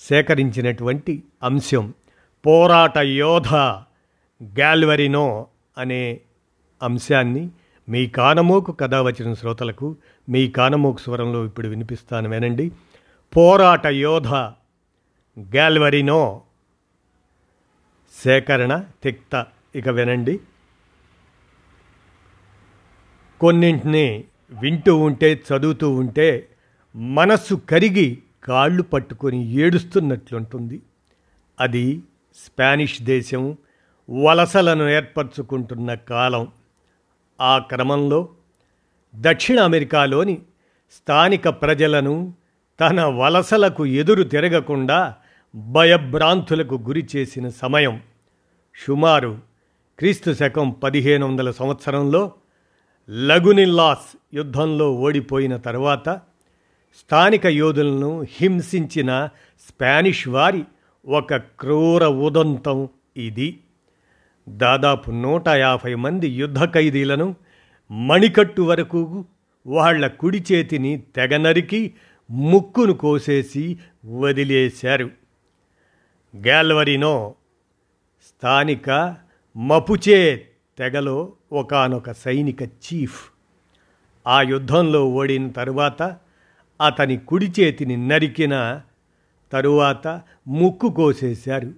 సేకరించినటువంటి అంశం. పోరాట యోధ గ్యాల్వరినో అనే అంశాన్ని మీ కానమోకు కథ వచ్చిన శ్రోతలకు మీ కానమోకు స్వరంలో ఇప్పుడు వినిపిస్తాను వినండి పోరాట యోధ గ్యాల్వరినో సేకరణ తిక్త ఇక వినండి కొన్నింటిని వింటూ ఉంటే చదువుతూ ఉంటే మనస్సు కరిగి కాళ్ళు పట్టుకొని ఏడుస్తున్నట్లుంటుంది. అది స్పానిష్ దేశం వలసలను ఏర్పరచుకుంటున్న కాలం. ఆ క్రమంలో దక్షిణ అమెరికాలోని స్థానిక ప్రజలను తన వలసలకు ఎదురు తిరగకుండా భయభ్రాంతులకు గురి చేసిన సమయం. సుమారు క్రీస్తు శకం పదిహేను వందల సంవత్సరంలో లగునిల్లాస్ యుద్ధంలో ఓడిపోయిన తర్వాత స్థానిక యోధులను హింసించిన స్పానిష్ వారి ఒక క్రూర ఉదంతం ఇది. దాదాపు నూట యాభై మంది యుద్ధ ఖైదీలను మణికట్టు వరకు వాళ్ళ కుడి చేతిని తెగనరికి ముక్కును కోసేసి వదిలేశారు. గ్యాల్వరినో స్థానిక మపుచే తెగలో ఒకానొక సైనిక చీఫ్. ఆ యుద్ధంలో ఓడిన తరువాత అతని కుడి చేతిని నరికిన తరువాత ముక్కు కోసేశారు.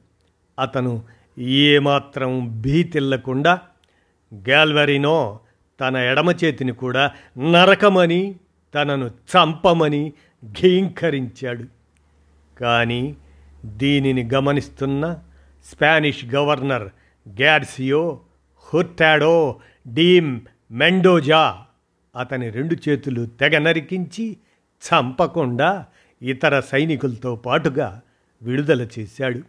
అతను ఏమాత్రం భీతిల్లకుండా గ్యాల్వరినో తన ఎడమ చేతిని కూడా నరకమని తనను చంపమని ఘీంకరించాడు. కానీ దీనిని గమనిస్తున్న Spanish governor Garcia Hurtado de Mendoza అతని రెండు చేతులు తెగ నరికించి చంపకుండా ఇతర సైనికులతో పాటుగా విడుదల చేశాడు.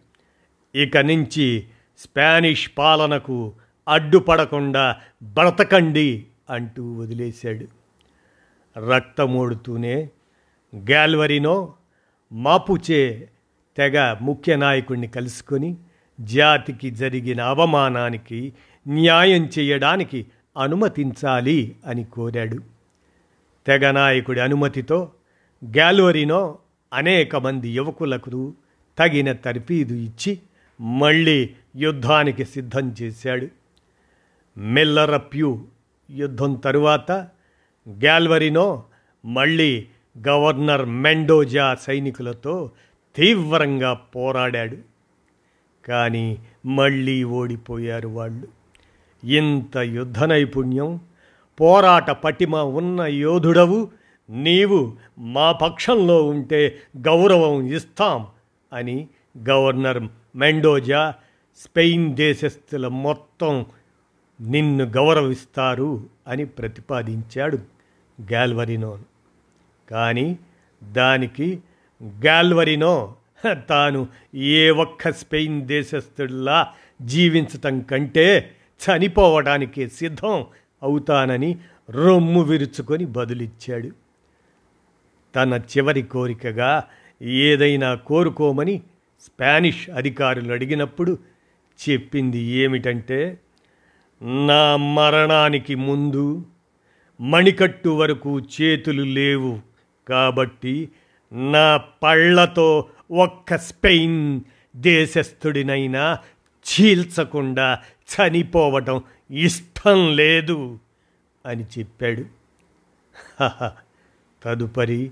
ఇక నుంచి స్పానిష్ పాలనకు అడ్డుపడకుండా బ్రతకండి అంటూ వదిలేశాడు. రక్తమోడుతూనే గ్యాల్వరినో మాపుచే తెగ ముఖ్య నాయకుడిని కలుసుకొని జాతికి జరిగిన అవమానానికి న్యాయం చేయడానికి అనుమతించాలి అని కోరాడు. తెగ నాయకుడి అనుమతితో గ్యాల్వరినో అనేక మంది యువకులకు తగిన తర్ఫీదు ఇచ్చి మళ్ళీ యుద్ధానికి సిద్ధం చేశాడు. మిల్లరప్యూ యుద్ధం తరువాత గ్యాల్వరినో మళ్ళీ గవర్నర్ మెండోజా సైనికులతో తీవ్రంగా పోరాడాడు. కానీ మళ్ళీ ఓడిపోయారు వాళ్ళు. ఇంత యుద్ధ నైపుణ్యం పోరాట పటిమ ఉన్న యోధుడవు నీవు మా పక్షంలో ఉంటే గౌరవం ఇస్తాం అని గవర్నర్ మెండోజా స్పెయిన్ దేశస్థుల మొత్తం నిన్ను గౌరవిస్తారు అని ప్రతిపాదించాడు గాల్వరినో. కానీ దానికి గాల్వరినో తాను ఏ ఒక్క స్పెయిన్ దేశస్థుడిలా జీవించటం కంటే చనిపోవడానికి సిద్ధం అవుతానని రొమ్ము విరుచుకొని బదులిచ్చాడు. తన చివరి కోరికగా ఏదైనా కోరుకోమని స్పానిష్ అధికారులు అడిగినప్పుడు చెప్పింది ఏమిటంటే నా మరణానికి ముందు మణికట్టు వరకు చేతులు లేవు కాబట్టి నా పళ్ళతో ఒక్క స్పెయిన్ దేశస్థుడినైనా చీల్చకుండా చనిపోవటం ఇష్టం లేదు అని చెప్పాడు. తదుపరి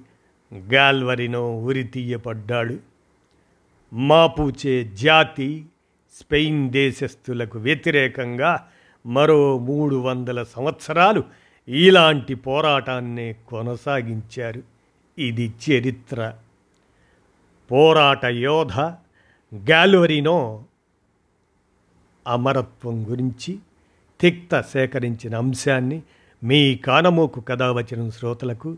గాల్వరినో ఉరి తీయపడ్డాడు. మాపూచే జాతి స్పెయిన్ దేశస్థులకు వ్యతిరేకంగా మరో మూడు వందల సంవత్సరాలు ఇలాంటి పోరాటాన్నే కొనసాగించారు. ఇది చరిత్ర. పోరాట యోధ గాల్వరినో అమరత్వం గురించి తిక్త సేకరించిన అంశాన్ని మీ కానమోకు కథ వచ్చిన శ్రోతలకు